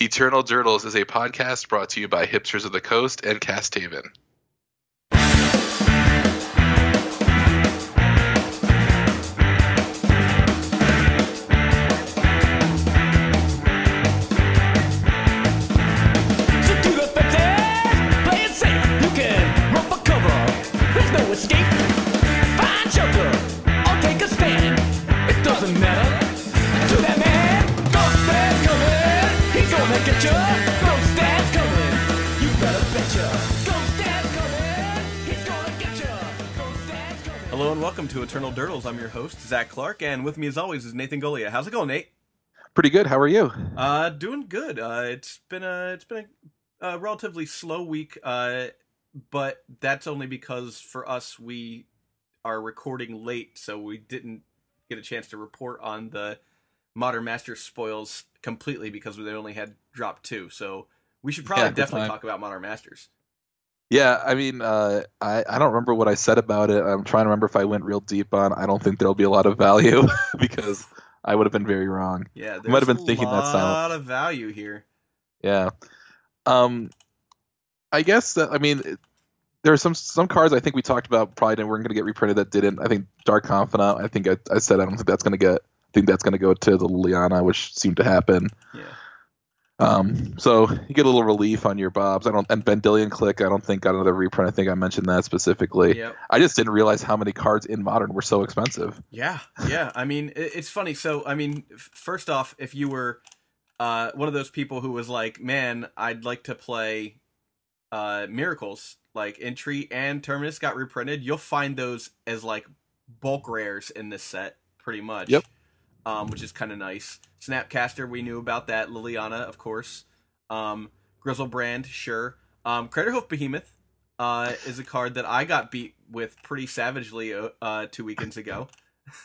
Eternal Durdles is a podcast brought to you by Hipsters of the Coast and Cast Haven. Welcome to Eternal Durdles. I'm your host, Zach Clark, and with me as always is Nathan Golia. How's it going, Nate? Pretty good. How are you? Uh, doing good. Uh, it's been a it's been a, a relatively slow week. Uh, but that's only because for us we are recording late, so we didn't get a chance to report on the Modern Masters spoils completely because they only had drop two. So we should probably Yeah, definitely talk about Modern Masters. Yeah, I mean, uh, I I don't remember what I said about it. I'm trying to remember if I went real deep on. I don't think there'll be a lot of value because I would have been very wrong. Yeah, might have there's been a thinking that lot of value here. Yeah. Um, I guess that I mean it- there are some some cards I think we talked about probably didn't, weren't going to get reprinted that didn't. I think Dark Confidant. I think I, I said I don't think that's going to get. I think that's going to go to the Liliana, which seemed to happen. Yeah. Um, so you get a little relief on your bobs. I don't and Vendilion Clique. I don't think got another reprint. I think I mentioned that specifically. Yep. I just didn't realize how many cards in Modern were so expensive. Yeah, yeah. I mean, it's funny. So, I mean, first off, if you were uh, one of those people who was like, "Man, I'd like to play uh, Miracles," like Entreat and Terminus got reprinted, you'll find those as like bulk rares in this set, pretty much. Yep. Um, which is kind of nice. Snapcaster, we knew about that. Liliana, of course. Um, Griselbrand, sure. Um, Craterhoof Behemoth uh, is a card that I got beat with pretty savagely uh, uh, two weekends ago.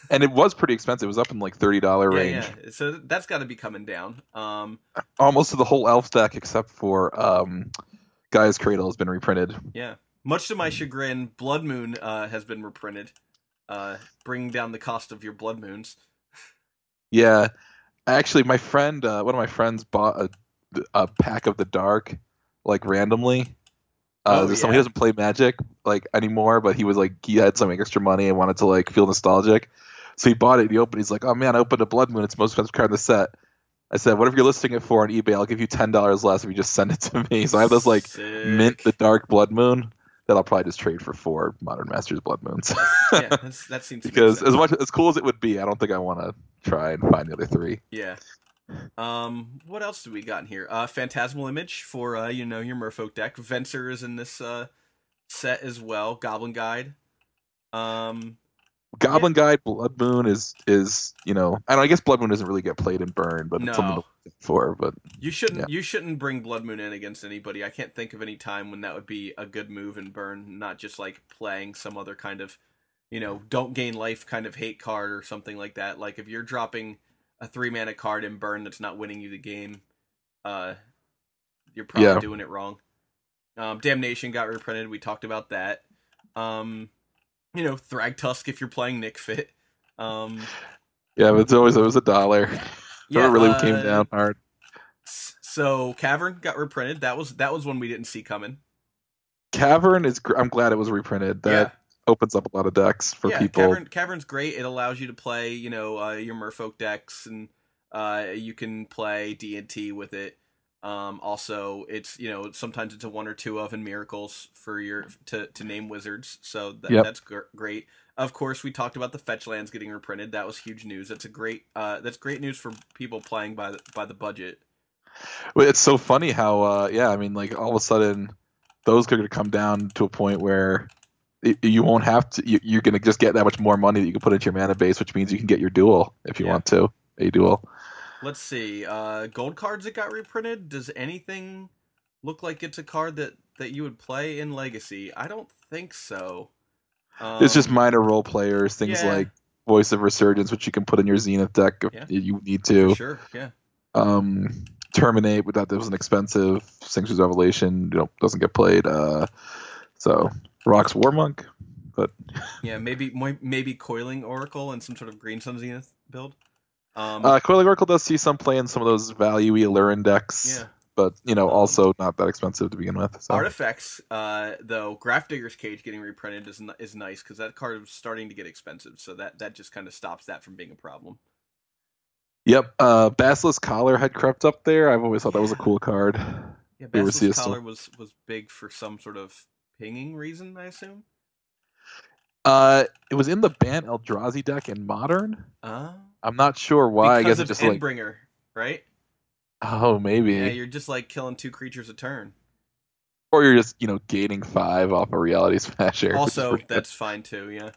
And it was pretty expensive. It was up in like thirty dollar range, Yeah. So that's got to be coming down. Um, almost to the whole elf deck except for um, Gaea's Cradle has been reprinted. yeah. Much to my chagrin, Blood Moon uh, has been reprinted, uh, bringing down the cost of your Blood Moons. Yeah, actually, my friend, uh, one of my friends, bought a, a pack of the Dark, like randomly. Uh, Oh, someone he doesn't play Magic like anymore, but he was like he had some extra money and wanted to like feel nostalgic, so he bought it. And he opened. He's like, "Oh man, I opened a Blood Moon. It's the most expensive card in the set." I said, "Whatever you're listing it for on eBay, I'll give you ten dollars less if you just send it to me." So I have this like Sick. mint the Dark Blood Moon that I'll probably just trade for four Modern Masters Blood Moons. yeah, that seems because as much as cool as it would be, I don't think I want to try and find the other three. Yeah. Um, what else do we got in here? Uh, Phantasmal Image for uh, you know, your Merfolk deck. Venser is in this uh set as well. Goblin Guide. Um, Goblin Guide, Blood Moon is is you know, and I guess Blood Moon doesn't really get played in Burn, but No. it's something for. But you shouldn't Yeah. you shouldn't bring Blood Moon in against anybody. I can't think of any time when that would be a good move in Burn, not just like playing some other kind of, you know, don't gain life kind of hate card or something like that. Like if you're dropping a three mana card in Burn that's not winning you the game, uh, you're probably Yeah. doing it wrong. Um, Damnation got reprinted. We talked about that. Um, you know, Thragtusk if you're playing Nic Fit. Um, yeah, but it's always it was a dollar. yeah, it really uh, came down hard. So Cavern got reprinted. That was that was one we didn't see coming. Cavern is. I'm glad it was reprinted. That yeah, opens up a lot of decks for yeah. people. Cavern Cavern's great. It allows you to play, you know, uh, your Merfolk decks, and uh, you can play D and T with it. Um, also, it's you know sometimes it's a one or two of in miracles for your to to name wizards. So that, Yep. that's gr- great. Of course, we talked about the fetch lands getting reprinted. That was huge news. That's a great uh, that's great news for people playing by the, by the budget. Well, it's so funny how uh, yeah, I mean, like all of a sudden, those are going to come down to a point where you won't have to. You, you're going to just get that much more money that you can put into your mana base, which means you can get your dual if you Yeah. want to a dual. Let's see. Uh, gold cards that got reprinted. Does anything look like it's a card that that you would play in Legacy? I don't think so. Um, it's just minor role players, things yeah. like Voice of Resurgence, which you can put in your Zenith deck if Yeah. you need to. sure. Yeah. Um, Terminate, but that was an expensive. Sanctuary's Revelation, you know, doesn't get played. Uh, so Rhox War Monk, but Yeah. Maybe maybe coiling Oracle and some sort of Green Sun Zenith build. Um, Uh, Coiling Oracle does see some play in some of those value-y Lurin decks, yeah. but you know, Um, also not that expensive to begin with. So. Artifacts, uh, though, Grafdigger's Cage getting reprinted is n- is nice because that card is starting to get expensive, so that that just kind of stops that from being a problem. Yep, uh, Basilisk Collar had crept up there. I've always thought that was a cool card. Yeah, Basilisk Collar was was big for some sort of pinging reason, I assume. Uh, it was in the Bant Eldrazi deck in Modern. Uh, I'm not sure why. I guess it of just like Endbringer, right? oh maybe, Yeah, you're just like killing two creatures a turn. or you're just you know gaining five off a Reality Smasher. Also, that's fine too. Yeah.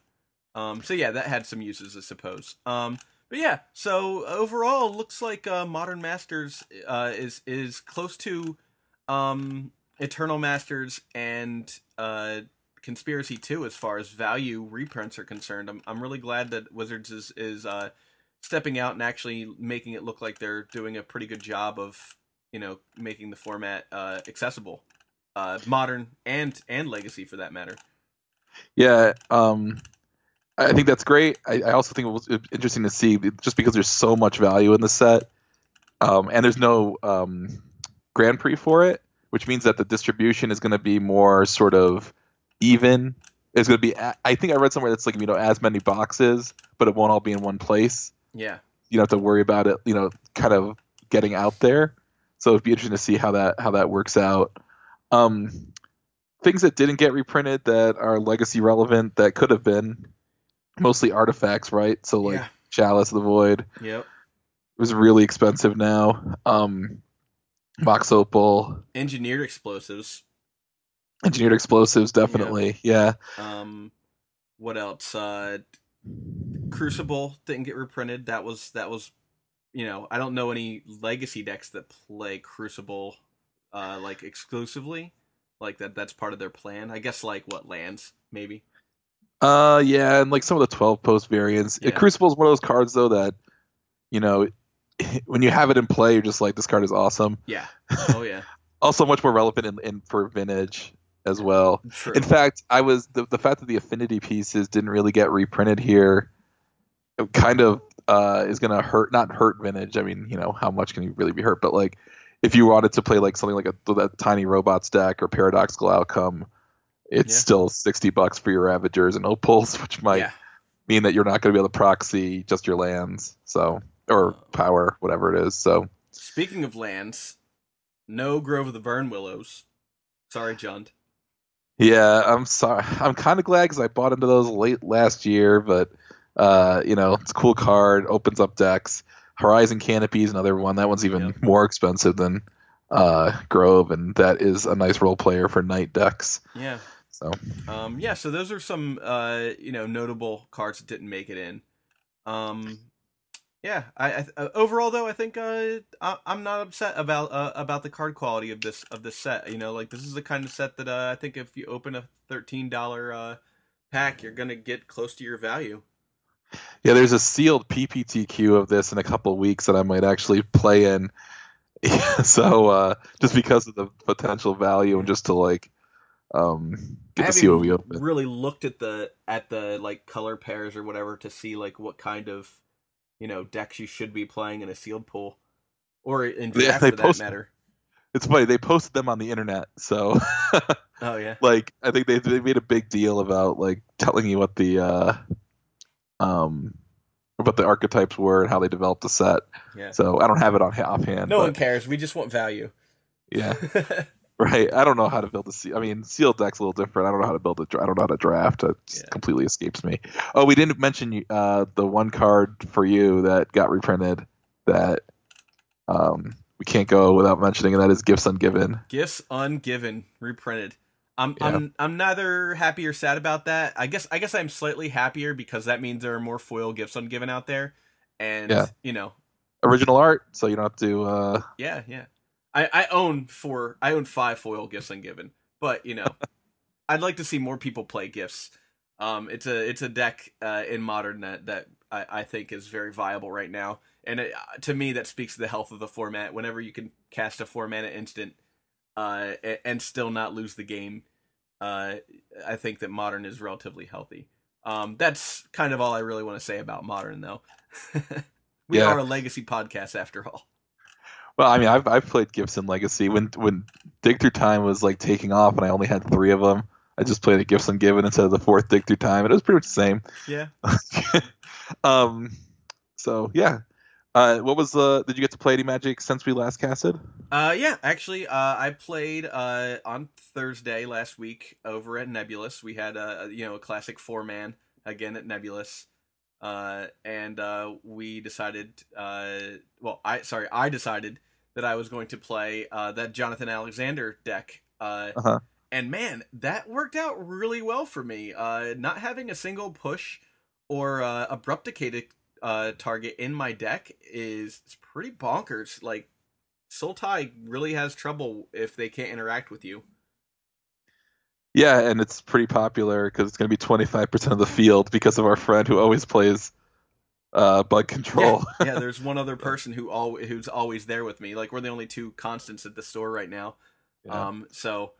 Um. So yeah, that had some uses, I suppose. Um. But yeah. So overall, looks like uh, Modern Masters uh, is is close to um Eternal Masters and uh Conspiracy 2 as far as value reprints are concerned. I'm I'm really glad that Wizards is is uh stepping out and actually making it look like they're doing a pretty good job of, you know, making the format uh accessible. Uh modern and and legacy for that matter. Yeah, um, I think that's great. I, I also think it was interesting to see just because there's so much value in the set, um, and there's no um, Grand Prix for it, which means that the distribution is going to be more sort of even. It's going to be. I think I read somewhere that's like you know as many boxes, but it won't all be in one place. Yeah. You don't have to worry about it. You know, kind of getting out there. So it'd be interesting to see how that how that works out. Um, things that didn't get reprinted that are legacy relevant that could have been mostly artifacts, right? So like yeah. Chalice of the Void Yep. was really expensive now. Um, Mox Opal, Engineered explosives. Engineered Explosives, definitely. Yeah. Um, what else? Uh, Crucible didn't get reprinted. That was that was, you know, I don't know any legacy decks that play Crucible, uh, like exclusively, like that. That's part of their plan. I guess like what lands maybe. Uh, yeah, and like some of the 12 post variants. Yeah. Crucible is one of those cards though that, you know, when you have it in play, you're just like, this card is awesome. Yeah. Oh yeah. Also, much more relevant in, in for vintage as well. True. In fact, I was the, the fact that the affinity pieces didn't really get reprinted here, kind of uh, is going to hurt. Not hurt vintage. I mean, you know, how much can you really be hurt? But like, if you wanted to play like something like a that tiny robots deck or paradoxical outcome, it's Yeah. still sixty bucks for your Ravagers and Opals, which might yeah. mean that you're not going to be able to proxy just your lands. So or power, whatever it is. So Speaking of lands, no Grove of the Burn Willows. Sorry, Jund. Yeah, I'm sorry. I'm kind of glad because I bought into those late last year, but uh, you know, it's a cool card. Opens up decks. Horizon Canopy is another one. That one's even Yep. more expensive than uh, Grove, and that is a nice role player for Knight decks. Yeah. So Um, yeah, so those are some uh, you know notable cards that didn't make it in. Um, yeah, I, I uh, overall though I think uh, I, I'm not upset about uh, about the card quality of this of this set. You know, like this is the kind of set that uh, I think if you open a thirteen dollar uh, pack, you're gonna get close to your value. yeah, there's a sealed PPTQ of this in a couple weeks that I might actually play in. so uh, just because of the potential value and just to like um, get I to see what we open. really looked at the at the like color pairs or whatever to see like what kind of you know decks you should be playing in a sealed pool or in Yeah, draft they for that matter. It's funny they posted them on the internet, so Oh yeah. like I think they they made a big deal about like telling you what the uh um what the archetypes were and how they developed the set. Yeah. So I don't have it on offhand. No but, one cares. We just want value. Yeah, right. I don't know how to build a seal. I mean, sealed deck's a little different. I don't know how to build a. dra- I don't know how to draft. It Yeah. completely escapes me. Oh, we didn't mention uh the one card for you that got reprinted that um we can't go without mentioning, and that is Gifts Ungiven. Gifts ungiven, reprinted. I'm Yeah. I'm I'm neither happy or sad about that. I guess I guess I'm slightly happier because that means there are more foil gifts ungiven out there, and Yeah. you know, Original art, so you don't have to. uh yeah, yeah. I I own four. I own five foil gifts ungiven, but you know, I'd like to see more people play gifts. Um, it's a it's a deck uh, in modern that that I, I think is very viable right now, and it, to me that speaks to the health of the format. Whenever you can cast a four mana instant, uh, and still not lose the game, uh, I think that modern is relatively healthy. Um, that's kind of all I really want to say about modern, though. We Yeah. are a legacy podcast after all. Well, I mean, I've I've played Gibson Legacy when when Dig Through Time was like taking off, and I only had three of them. I just played a Gifts Ungiven instead of the fourth Dig Through Time, and it was pretty much the same. Yeah. um, so yeah. Uh, what was the? Did you get to play any Magic since we last casted? Uh, yeah, actually, uh, I played uh, on Thursday last week over at Nebulous. We had a, a you know a classic four man again at Nebulous, uh, and uh, we decided. Uh, well, I sorry, I decided that I was going to play uh, that Jonathan Alexander deck. Uh, Uh-huh. And man, that worked out really well for me. Uh, not having a single push or uh, abrupticated uh, target in my deck is, pretty bonkers. Like Sultai really has trouble if they can't interact with you. Yeah, and it's pretty popular because it's going to be twenty five percent of the field because of our friend who always plays uh, bug control. Yeah, yeah, there's one other person who al- who's always there with me. Like we're the only two constants at the store right now. Yeah. Um, so,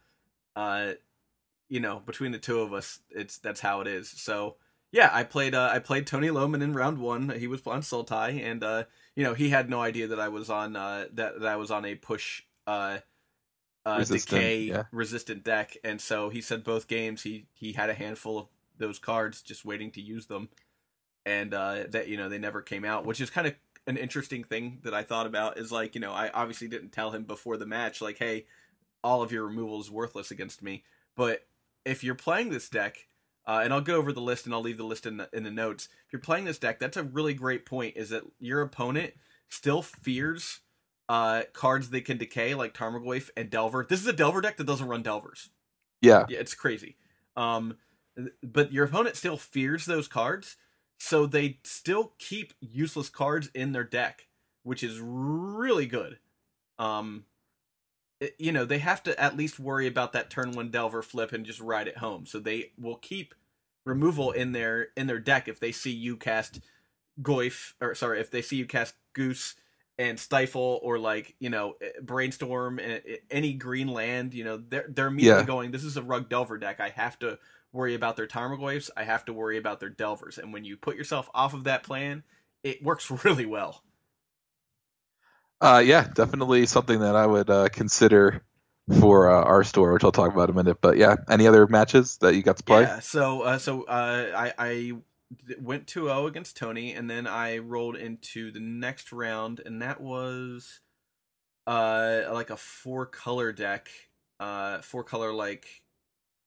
uh, you know, between the two of us, it's that's how it is. So, yeah, I played uh, I played Tony Loman in round one. He was on Sultai, and uh, you know, he had no idea that I was on uh, that that I was on a push uh, uh, Resistant, decay yeah. resistant deck, and so he said both games he he had a handful of those cards just waiting to use them, and uh, that you know they never came out, which is kind of an interesting thing that I thought about. Is like you know I obviously didn't tell him before the match like hey, all of your removal is worthless against me, but if you're playing this deck. Uh, and I'll go over the list, and I'll leave the list in the, in the notes. If you're playing this deck, that's a really great point. Is that your opponent still fears uh, cards that can decay, like Tarmogoyf and Delver. This is a Delver deck that doesn't run Delvers. yeah, Yeah, it's crazy. Um, but your opponent still fears those cards, so they still keep useless cards in their deck, which is really good. Um, it- you know they have to at least worry about that turn one Delver flip and just ride it home. So they will keep removal in their in their deck if they see you cast Goyf or sorry if they see you cast Goose and stifle or like you know eh, brainstorm eh, eh, any green land you know they're they're immediately Yeah. going this is a rug delver deck i have to worry about their tarmogoyfs i have to worry about their delvers and when you put yourself off of that plan it works really well uh, yeah, definitely something that I would uh, consider for uh, our store, which I'll talk about in a minute. But yeah, any other matches that you got to play? yeah so uh so uh i i went 2-0 against tony and then i rolled into the next round and that was uh like a four color deck uh four color like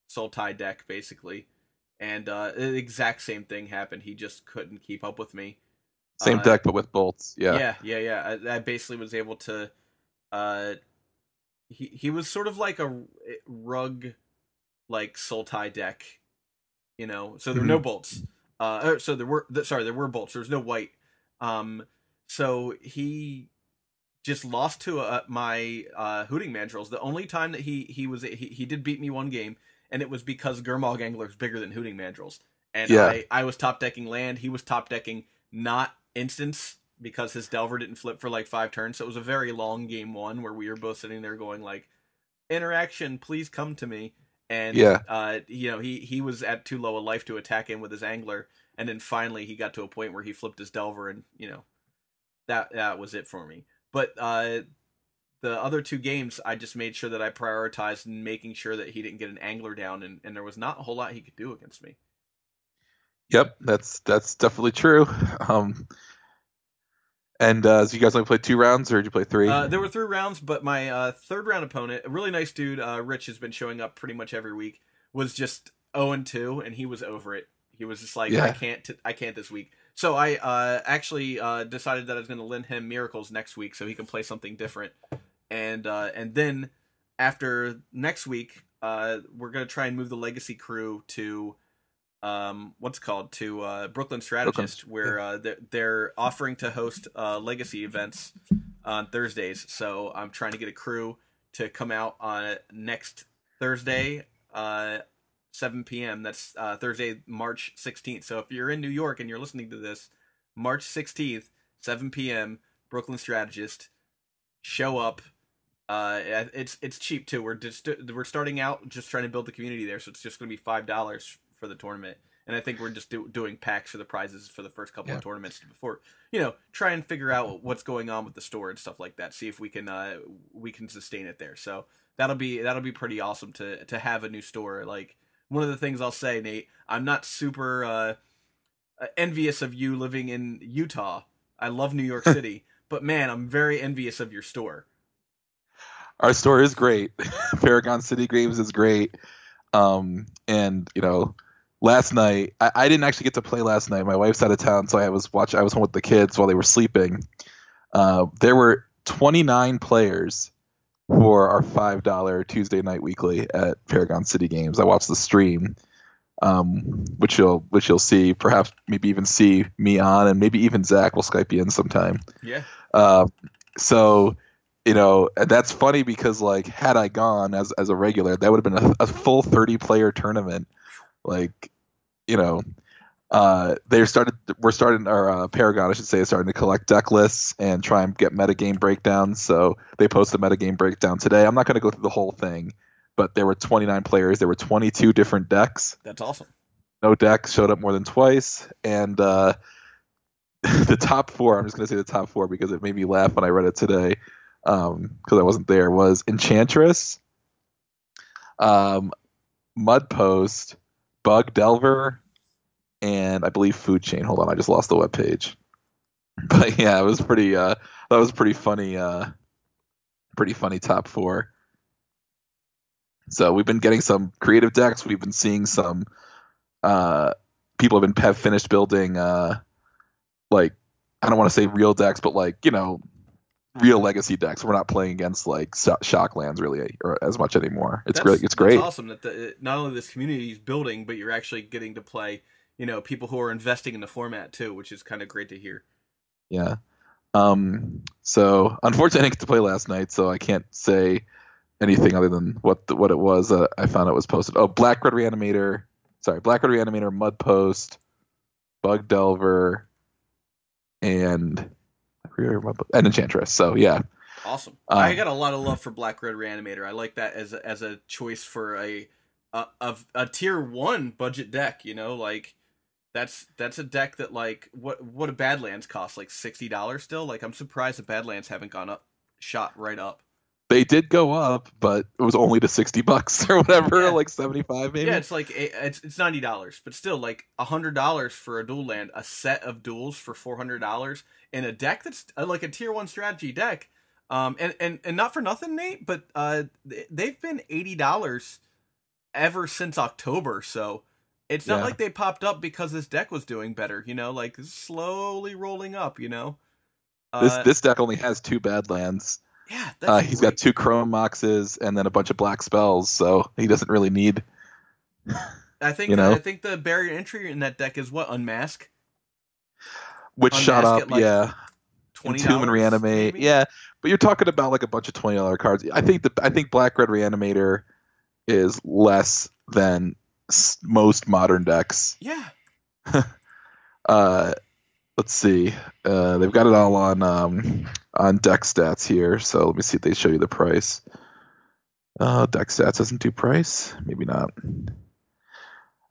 Sultai deck basically. And uh the exact same thing happened. He just couldn't keep up with me. Same uh, deck, but with bolts. Yeah, yeah yeah yeah. I, I basically was able to uh he he was sort of like a rug like Sultai deck you know? So there were no bolts. Uh or, so there were sorry there were bolts. There was no white. Um so he just lost to uh, my uh hooting mandrills the only time that he he was he, he did beat me one game and it was because Gurmag Angler is bigger than hooting mandrills and Yeah. I I was top decking land he was top decking not instance because his Delver didn't flip for like five turns. So it was a very long game one where we were both sitting there going like, interaction, please come to me. And Yeah. uh, you know, he he was at too low a life to attack him with his angler, and then finally he got to a point where he flipped his Delver, and you know, that that was it for me. But uh, the other two games, I just made sure that I prioritized and making sure that he didn't get an angler down, and, and there was not a whole lot he could do against me. Yep, that's that's definitely true. Um, and uh, so you guys only played two rounds, or did you play three? Uh, there were three rounds, but my uh, third round opponent, a really nice dude, uh, Rich, has been showing up pretty much every week. Was just zero and two, and he was over it. He was just like, Yeah. I can't, t- I can't this week. So I uh, actually uh, decided that I was going to lend him miracles next week, so he can play something different. And uh, and then after next week, uh, we're going to try and move the legacy crew to um, what's called to uh, Brooklyn Strategist, where uh, they're, they're offering to host uh, legacy events on Thursdays. So I'm trying to get a crew to come out on next Thursday, uh, 7 p.m. That's uh, Thursday, March 16th. So if you're in New York and you're listening to this, March 16th, 7 p.m. Brooklyn Strategist, show up. Uh, it's it's cheap too. We're just we're starting out just trying to build the community there, so it's just going to be five dollars for the tournament, and I think we're just do, doing packs for the prizes for the first couple Yeah. of tournaments before you know try and figure out what's going on with the store and stuff like that. See if we can uh, we can sustain it there. So that'll be that'll be pretty awesome to to have a new store. Like one of the things I'll say, Nate, I'm not super uh, uh, envious of you living in Utah. I love New York City, but man, I'm very envious of your store. Our store is great. Paragon City Games is great. Um, and you know, last night I, I didn't actually get to play last night. My wife's out of town, so I was watch. I was home with the kids while they were sleeping. Uh, there were 29 players for our five dollar Tuesday night weekly at Paragon City Games. I watched the stream, um, which you'll which you'll see. Perhaps maybe even see me on, and maybe even Zach will Skype you in sometime. Yeah, Uh, so you know and that's funny because like had I gone as as a regular, that would have been a, a full thirty player tournament. Like you know, uh, they started we're starting or uh, Paragon I should say is starting to collect deck lists and try and get metagame breakdowns. So they posted a metagame breakdown today. I'm not going to go through the whole thing, but there were 29 players. There were 22 different decks that's awesome. no deck showed up more than twice and uh, the top four i'm just going to say the top four because it made me laugh when i read it today because i wasn't there was enchantress um, mud post bug delver and i believe food chain. Hold on i just lost the web page. But yeah it was pretty uh that was pretty funny uh pretty funny top four. So we've been getting some creative decks. We've been seeing some uh, people have been have finished building uh, like I don't want to say real decks, but like you know real legacy decks. We're not playing against like sho- shocklands really or as much anymore. It's That's- great. It's great. Awesome that the, not only this community is building, but you're actually getting to play. You know, people who are investing in the format too, which is kind of great to hear. Yeah. Um. So unfortunately, I didn't get to play last night, so I can't say anything other than what the, what it was. Uh, I found it was posted. Oh, Black Red Reanimator. Sorry, Black Red Reanimator, Mud Post, Bug Delver, and and Enchantress. So yeah, Awesome. Um, I got a lot of love for Black Red Reanimator. I like that as a, as a choice for a a, a a tier one budget deck. You know, like that's that's a deck that like what what do Badlands cost? Like sixty dollars still. Like I'm surprised that Badlands haven't gone up, shot right up. They did go up, but it was only to sixty bucks or whatever, Yeah. like seventy five maybe. Yeah, it's like it's it's ninety dollars, but still like hundred dollars for a dual land, a set of duals for four hundred dollars, in a deck that's uh, like a tier one strategy deck. Um, and and and not for nothing, Nate, but uh, they've been eighty dollars ever since October, so it's not Yeah. like they popped up because this deck was doing better. You know, like slowly rolling up. You know, this Uh, this deck only has two Badlands. Yeah, that's Uh, he's got two Chrome Moxes and then a bunch of black spells, so he doesn't really need. I think you know? I think the barrier entry in that deck is what unmask Which shot up, like, yeah. twenty Entomb and reanimate, yeah. But you're talking about like a bunch of twenty dollar cards. I think the I think Black Red Reanimator is less than most modern decks. yeah. Uh, let's see. Uh, they've got it all on um, on deck stats here. So let me see if they show you the price. Uh, deck stats doesn't do price. Maybe not.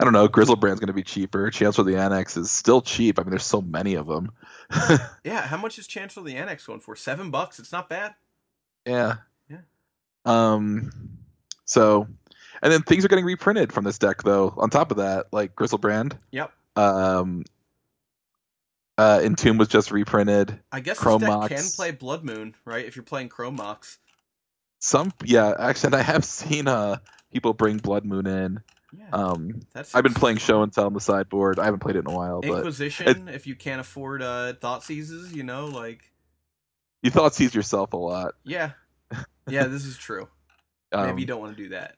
I don't know. Griselbrand's going to be cheaper. Chancellor of the Annex is still cheap. I mean, there's so many of them. Yeah, how much is Chancellor of the Annex going for? Seven bucks. It's not bad. yeah. Yeah. Um. So, and then things are getting reprinted from this deck, though. On top of that, like Griselbrand. Yep. Um. Uh, Entomb was just reprinted. I guess Chrome this deck can play Blood Moon, right? If you're playing Chrome Mox. Some, yeah, actually, I have seen uh people bring Blood Moon in. Yeah, Um. I've been playing Show and Tell on the sideboard. I haven't played it in a while, but Inquisition. if you can't afford uh, Thought Seizes, you know, like you thought seize yourself a lot. yeah, yeah, this is true. Um, Maybe you don't want to do that.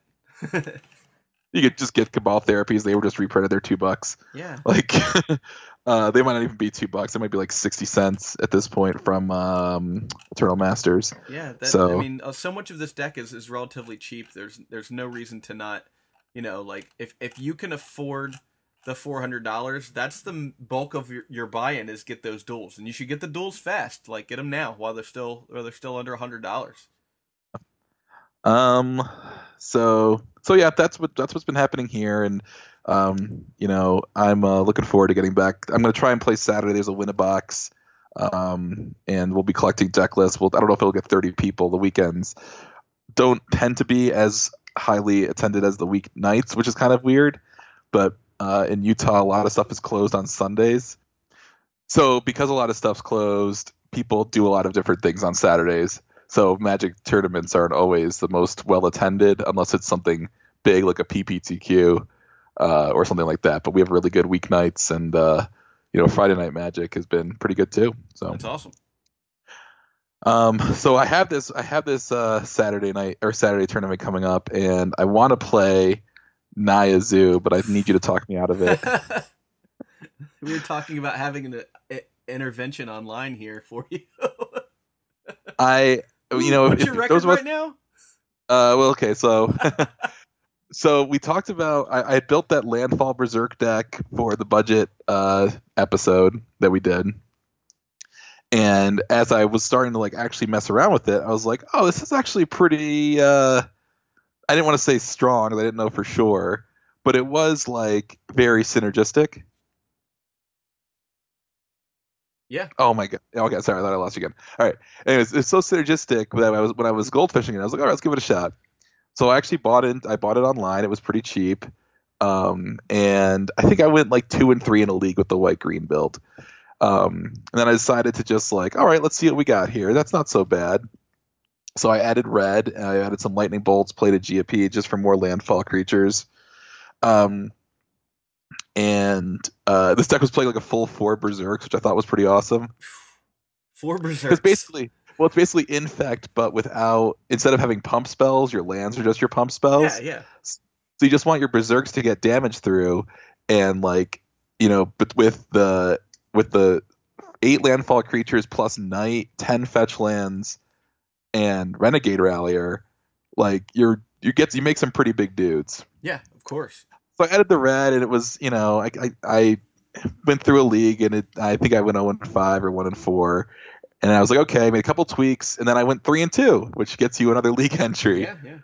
You could just get Cabal therapies. They were just reprinted. They're two bucks. yeah, Like, uh, they might not even be two bucks. They might be like sixty cents at this point from um, Eternal Masters. yeah. That, I mean, uh, so much of this deck is is relatively cheap. There's there's no reason to not, you know, like if if you can afford the four hundred dollars, that's the bulk of your, your buy-in is get those duals, and you should get the duals fast. Like get them now while they're still while they're still under a hundred dollars. Um, so so yeah, that's what that's what's been happening here, and um, you know, I'm uh, looking forward to getting back. I'm going to try and play Saturday. There's a win a box, um, and we'll be collecting deck lists. We'll, I don't know if it'll get 30 people. The weekends don't tend to be as highly attended as the weeknights, which is kind of weird. But uh, in Utah, a lot of stuff is closed on Sundays. So because a lot of stuff's closed, people do a lot of different things on Saturdays. So Magic tournaments aren't always the most well attended unless it's something big like a PPTQ uh, or something like that. But we have really good weeknights, and uh, you know Friday Night Magic has been pretty good too. So That's awesome. um, so I have this I have this uh, Saturday night or Saturday tournament coming up, and I want to play Naya Zoo, but I need you to talk me out of it. we were talking about having an a, intervention online here for you. I you know what's if your record those of us- right now? Uh, well, okay, so so we talked about I, I built that landfall berserk deck for the budget uh, episode that we did, and as I was starting to like actually mess around with it, I was like, oh, this is actually pretty. Uh, I didn't want to say strong, I didn't know for sure, but it was like very synergistic. Yeah. Oh my god. Okay, sorry, I thought I lost you again. All right. Anyways, it's so synergistic that I was when I was goldfishing it, I was like, all right, let's give it a shot. So I actually bought it. I bought it online. It was pretty cheap, um, and I think I went like two and three in a league with the white green build. Um, and then I decided to just like, all right, let's see what we got here. That's not so bad. So I added red. And I added some lightning bolts, played a GP just for more landfall creatures. Um, and uh, this deck was playing like a full four berserks, which I thought was pretty awesome. Four berserks. Because basically, well, it's basically infect, but without instead of having pump spells, your lands are just your pump spells. Yeah, yeah. So you just want your berserks to get damage through, and like you know, but with the with the eight landfall creatures plus Knight, ten fetch lands, and renegade rallier, like you're you get you make some pretty big dudes. Yeah, of course. So I added the red, and it was you know I I, I went through a league, and it I think I went zero and five or one and four, and I was like okay, I made a couple tweaks, and then I went three and two, which gets you another league entry Yeah, yeah.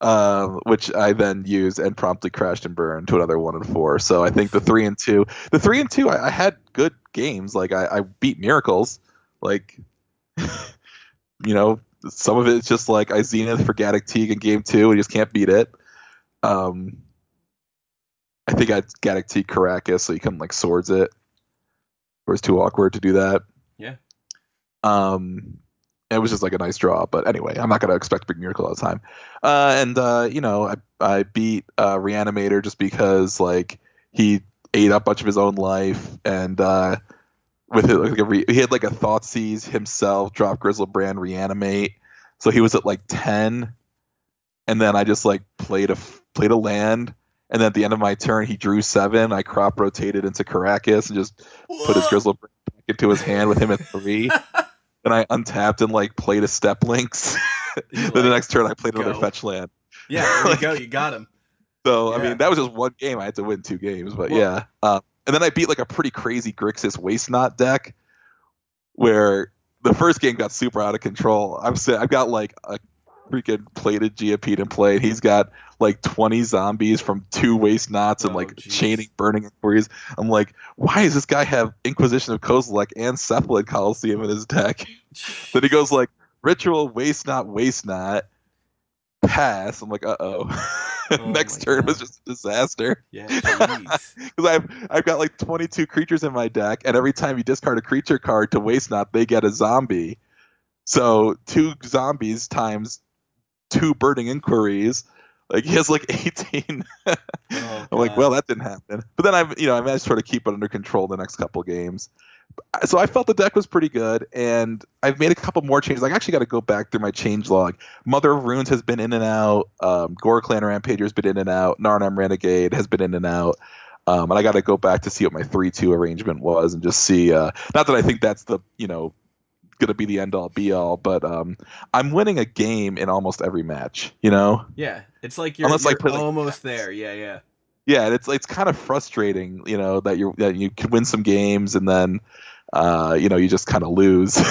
um, which I then used and promptly crashed and burned to another one and four. So I think the three and two, the three and two, I, I had good games. Like I, I beat miracles. Like, you know, some of it's just like I zenith for Gaddock Teeg in game two, and you just can't beat it. Um, I think I Gaddock Teeg Karakas, so you couldn't like swords it. It was too awkward to do that. Um, it was just like a nice draw. But anyway, I'm not gonna expect big miracle all the time. Uh, and uh, you know, I I beat uh, Reanimator just because like he ate up a bunch of his own life and uh, with it, like a re- he had like a thought seize himself, drop Griselbrand, reanimate. So he was at like ten, and then I just like played a played a land. And then at the end of my turn, he drew seven. I crop rotated into Karakas and just put his Griselbrand back into his hand with him at three. then I untapped and like played a Steppe Lynx. Then the next turn I played another fetch land. Yeah, there you go. You got him. So I mean that was just one game. I had to win two games, but Well- yeah. Um, and then I beat like a pretty crazy Grixis Waste Not deck, where the first game got super out of control. I'm I've got like a freaking plated Geopede in play. and He's got like 20 zombies from two Waste Nots and Oh, like jeez. chaining burning inquiries. I'm like, why does this guy have Inquisition of Kozilek and Cephalid Coliseum in his deck? Then he goes like ritual waste not waste not pass. I'm like, uh oh. Oh Next turn God. was just a disaster Yeah, because I've I've got like 22 creatures in my deck, and every time you discard a creature card to waste not, they get a zombie. So two zombies times two burning inquiries. Like he has like 18. Oh, I'm like, well, that didn't happen. But then I, you know, I managed to sort of keep it under control the next couple games. So I felt the deck was pretty good, and I've made a couple more changes. I actually got to go back through my change log. Mother of Runes has been in and out. Um, Gore Clan Rampager has been in and out. Narnam Renegade has been in and out. Um, and I got to go back to see what my three-two arrangement was, and just see. Uh, not that I think that's the you know going to be the end all be all, but um, I'm winning a game in almost every match. You know. Yeah, it's like you're, Unless you're like, almost there. Yeah, yeah. yeah, and it's it's kind of frustrating, you know, that you that you can win some games and then, uh, you know, you just kind of lose.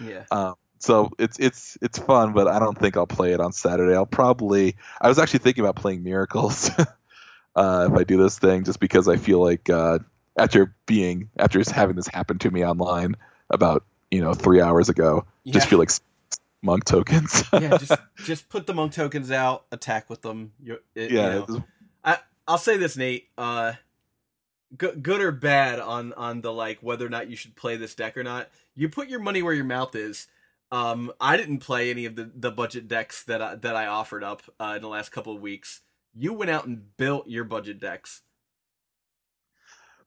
Yeah. um, so it's it's it's fun, but I don't think I'll play it on Saturday. I'll probably. I was actually thinking about playing Miracles uh, if I do this thing, just because I feel like uh, after being after just having this happen to me online about you know three hours ago, just feel like monk tokens. yeah, just just put the monk tokens out, attack with them. You, it, yeah, you know. I I'll say this, Nate. Uh, good good or bad on on the like whether or not you should play this deck or not. You put your money where your mouth is. Um, I didn't play any of the, the budget decks that I, that I offered up uh, in the last couple of weeks. You went out and built your budget decks.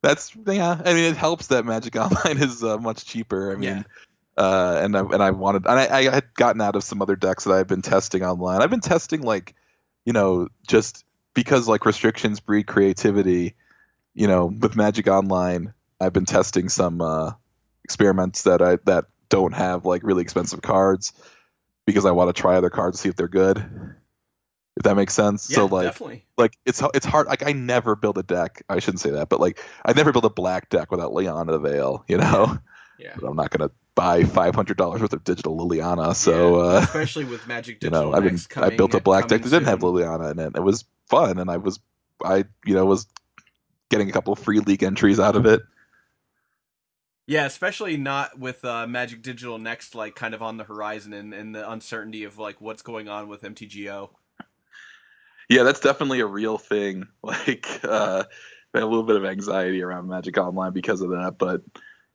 That's yeah. I mean, it helps that Magic Online is uh, much cheaper. I mean, Yeah. uh, and I, and I wanted, and I, I had gotten out of some other decks that I've been testing online. I've been testing like, you know, just because like restrictions breed creativity. You know, with Magic Online, I've been testing some uh, experiments that I that don't have like really expensive cards because I want to try other cards to see if they're good. If that makes sense. Yeah, so like definitely. like it's it's hard like I never build a deck. I shouldn't say that, but like I never build a black deck without Liliana the Veil, you know. Yeah. But I'm not gonna buy five hundred dollars worth of digital Liliana. So Yeah, uh, especially with Magic Digital, you know, I've been I built a black deck that coming didn't have. Liliana in it. It was fun, and I was I you know was getting a couple free league entries out of it. Yeah, especially not with uh, Magic Digital Next, like kind of on the horizon, and, and the uncertainty of like what's going on with MTGO. Yeah, that's definitely a real thing. Like uh, I have a little bit of anxiety around Magic Online because of that, but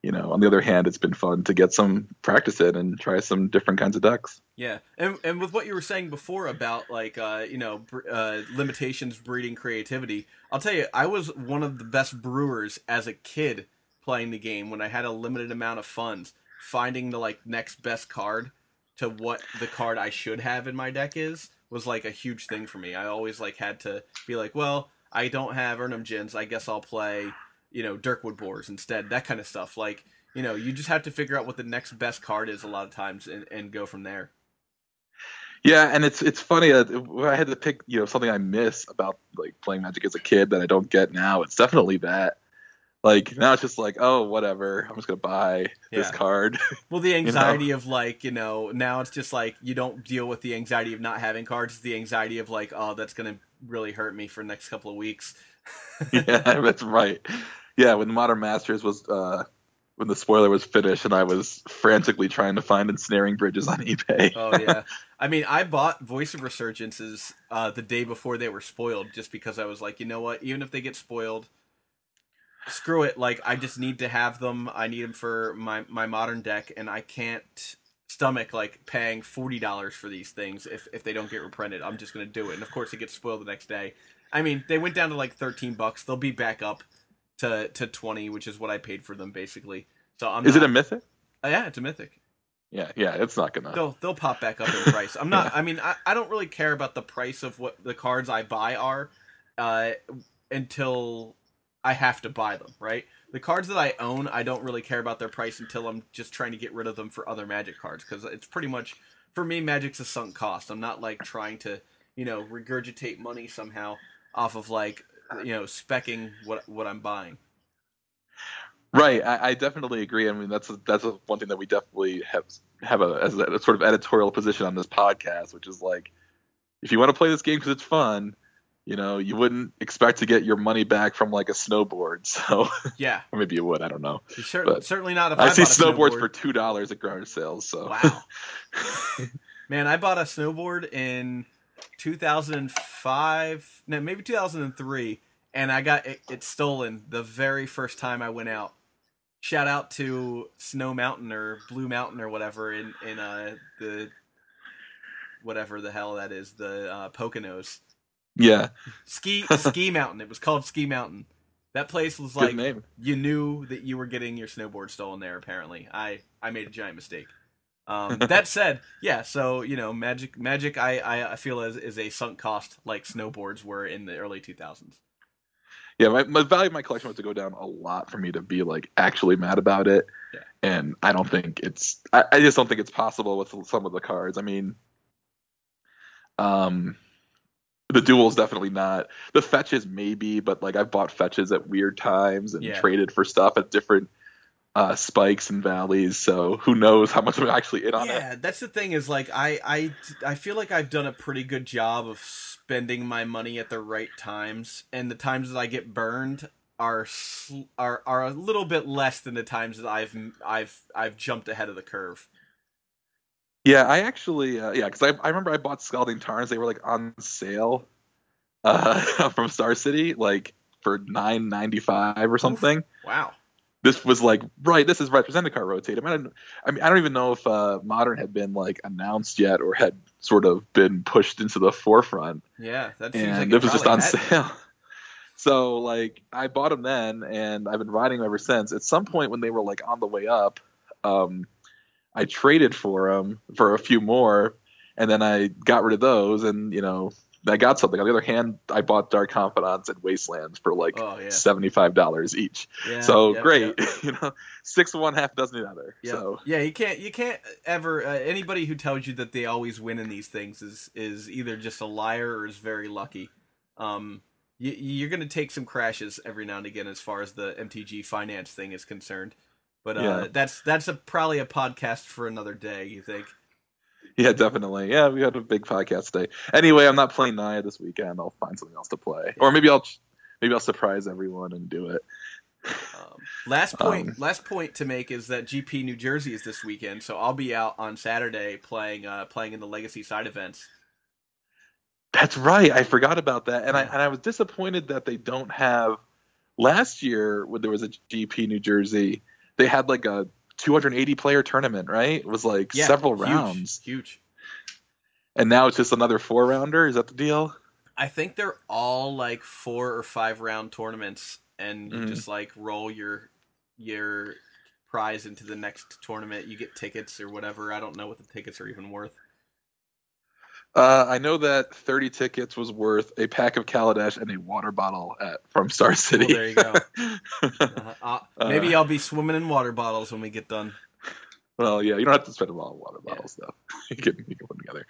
you know, on the other hand, it's been fun to get some practice in and try some different kinds of decks. Yeah, and and with what you were saying before about like uh, you know uh, limitations breeding creativity, I'll tell you, I was one of the best brewers as a kid playing the game when I had a limited amount of funds. Finding the like next best card to what the card I should have in my deck is was like a huge thing for me. I always like had to be like, well, I don't have Erhnam Djinns, I guess I'll play you know Durkwood Boars instead. That kind of stuff. Like you know, you just have to figure out what the next best card is a lot of times and, and go from there. Yeah, and it's it's funny. Uh, I had to pick, you know, something I miss about like playing Magic as a kid that I don't get now. It's definitely that. Like now, it's just like, oh, whatever. I'm just gonna buy this card. Well, the know? anxiety of like you know now it's just like you don't deal with the anxiety of not having cards. It's the anxiety of like oh that's gonna really hurt me for the next couple of weeks. yeah, that's right. Yeah, when Modern Masters was uh, when the spoiler was finished, and I was frantically trying to find ensnaring bridges on eBay. Oh yeah, I mean I bought Voice of Resurgences uh, the day before they were spoiled just because I was like you know what even if they get spoiled. Screw it! Like I just need to have them. I need them for my my modern deck, and I can't stomach like paying forty dollars for these things if if they don't get reprinted. I'm just gonna do it, and of course it gets spoiled the next day. I mean, they went down to like thirteen bucks. They'll be back up to to twenty, which is what I paid for them basically. So I'm Is it a mythic? Uh, yeah, it's a mythic. Yeah, yeah, it's not gonna. They'll they'll pop back up in price. I'm not. I mean, I, I don't really care about the price of what the cards I buy are, uh, until I have to buy them. Right. The cards that I own, I don't really care about their price until I'm just trying to get rid of them for other Magic cards because it's pretty much for me, Magic's a sunk cost. I'm not like trying to you know regurgitate money somehow off of like you know specking what what I'm buying. Right, I, I definitely agree. I mean, that's a, that's a, one thing that we definitely have have a as a, sort of editorial position on this podcast, which is like, if you want to play this game because it's fun, you know, you wouldn't expect to get your money back from like a snowboard. So, Yeah, or maybe you would. I don't know. certainly But certainly not if I, I, see snowboards snowboard. for two dollars at garage sales. So, Wow. Man, I bought a snowboard in 2005, no, maybe 2003, and I got it, it stolen the very first time I went out. Shout out to Snow Mountain or Blue Mountain or whatever in in uh the whatever the hell that is, the uh, Poconos. Yeah, Ski Ski Mountain. It was called Ski Mountain. That place was like you knew that you were getting your snowboard stolen there apparently i i made a giant mistake um, that said yeah so you know magic magic i i, I feel is, is a sunk cost like snowboards were in the early 2000s Yeah, my, my value of my collection was to go down a lot for me to be like actually mad about it. Yeah. And I don't think it's I, I just don't think it's possible with some of the cards. I mean um the duals definitely not. The fetches maybe, but like I've bought fetches at weird times and Yeah. traded for stuff at different uh, spikes and valleys. So who knows how much I'm actually in on it. yeah, that's the thing is like I I I feel like I've done a pretty good job of spending my money at the right times, and the times that I get burned are sl- are are a little bit less than the times that I've I've I've jumped ahead of the curve. Yeah, I actually, uh, yeah, because I, I remember I bought Scalding Tarns. They were like on sale uh, from Star City, like for nine ninety five or something. Wow. This was like right. This is represented car rotate. I mean, I, mean, I don't even know if uh, modern had been like announced yet or had sort of been pushed into the forefront, Yeah, that seems and like it was just on had- sale. So like I bought them then, and I've been riding them ever since. At some point when they were like on the way up, um, I traded for them for a few more, and then I got rid of those, and you know I got something. On the other hand, I bought Dark Confidants and Wastelands for like Oh yeah. seventy five dollars each. yeah so yep, great, yep. you know, six of one, half dozen of the other. Yeah, So yeah, you can't, you can't ever. Uh, anybody who tells you that they always win in these things is is either just a liar or is very lucky. Um, you, you're gonna take some crashes every now and again as far as the MTG finance thing is concerned, but uh, Yeah. that's that's a probably a podcast for another day. You think? yeah, definitely. Yeah, we had a big podcast day. Anyway, I'm not playing Naya this weekend. I'll find something else to play, or maybe I'll maybe I'll surprise everyone and do it. Um, last point, Um, last point to make is that GP New Jersey is this weekend, so I'll be out on Saturday playing uh, playing in the Legacy side events. That's right. I forgot about that, and I and I was disappointed that they don't have. Last year, when there was a GP New Jersey, they had like a 280 player tournament, right? It was like Yeah, several huge, rounds, huge. and now it's just another four rounder. Is that the deal? I think they're all like four or five round tournaments, and you Mhm. just like roll your your prize into the next tournament. You get tickets or whatever. I don't know what the tickets are even worth. Uh, I know that 30 tickets was worth a pack of Kaladesh and a water bottle at from Star City. there you go. Uh, uh, maybe I'll be swimming in water bottles when we get done. well, yeah, you don't have to spend a lot on water bottles though. you can you can put them together.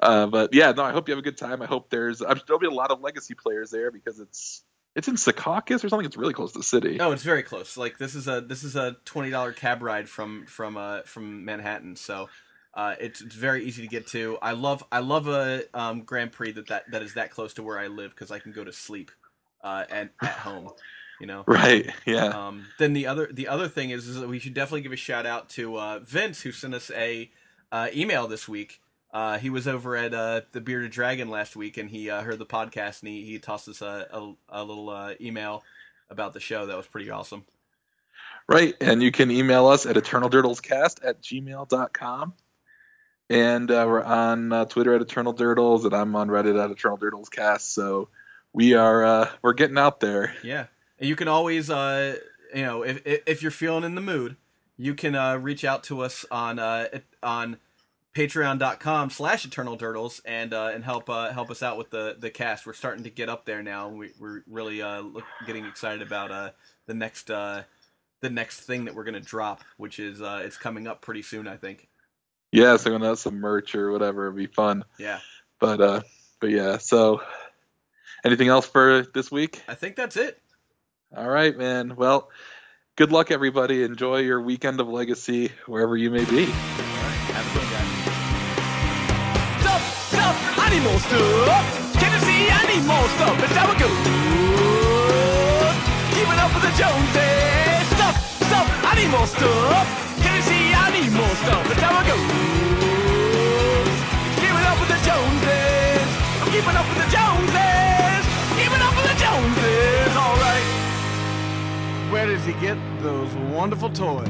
Uh, but yeah, no, I hope you have a good time. I hope there's I'm there'll be a lot of legacy players there because it's it's in Secaucus or something. It's really close to the city. No, it's very close. Like this is a this is a twenty dollar cab ride from from uh from Manhattan, so uh, it's it's very easy to get to. I love I love a um, Grand Prix that, that that is that close to where I live because I can go to sleep uh, and at home. You know. Right? Yeah. Um, then the other the other thing is, is that we should definitely give a shout out to uh, Vince who sent us a uh, email this week. Uh, he was over at uh, the Bearded Dragon last week, and he uh, heard the podcast, and he, he tossed us a, a, a little uh, email about the show. That was pretty awesome. Right. And you can email us at eternaldurdlescast at gmail.com. And uh, we're on uh, Twitter at Eternal Durdles, and I'm on Reddit at Eternal Durdles Cast. So we are uh, we're getting out there. Yeah, and you can always, uh, you know, if if you're feeling in the mood, you can uh, reach out to us on uh, on patreon.com slash eternal durdles and uh, and help uh, help us out with the the cast we're starting to get up there now we, we're really uh, look, getting excited about uh, the next uh, the next thing that we're gonna drop which is uh, it's coming up pretty soon i think Yeah, so when that's some merch or whatever, it'd be fun. yeah But uh, but yeah. So anything else for this week? i think that's it All right, man. Well, good luck, everybody. Enjoy your weekend of Legacy wherever you may be. have a good guy Stuff, stuff, animal stuff. Can you see animal stuff? That's how it goes. Keeping up with the Joneses. Stuff, stuff, animal stuff. Can you see animal stuff? That's how it keeping up with the Joneses. Keeping up with the Joneses. All right. where does he get those wonderful toys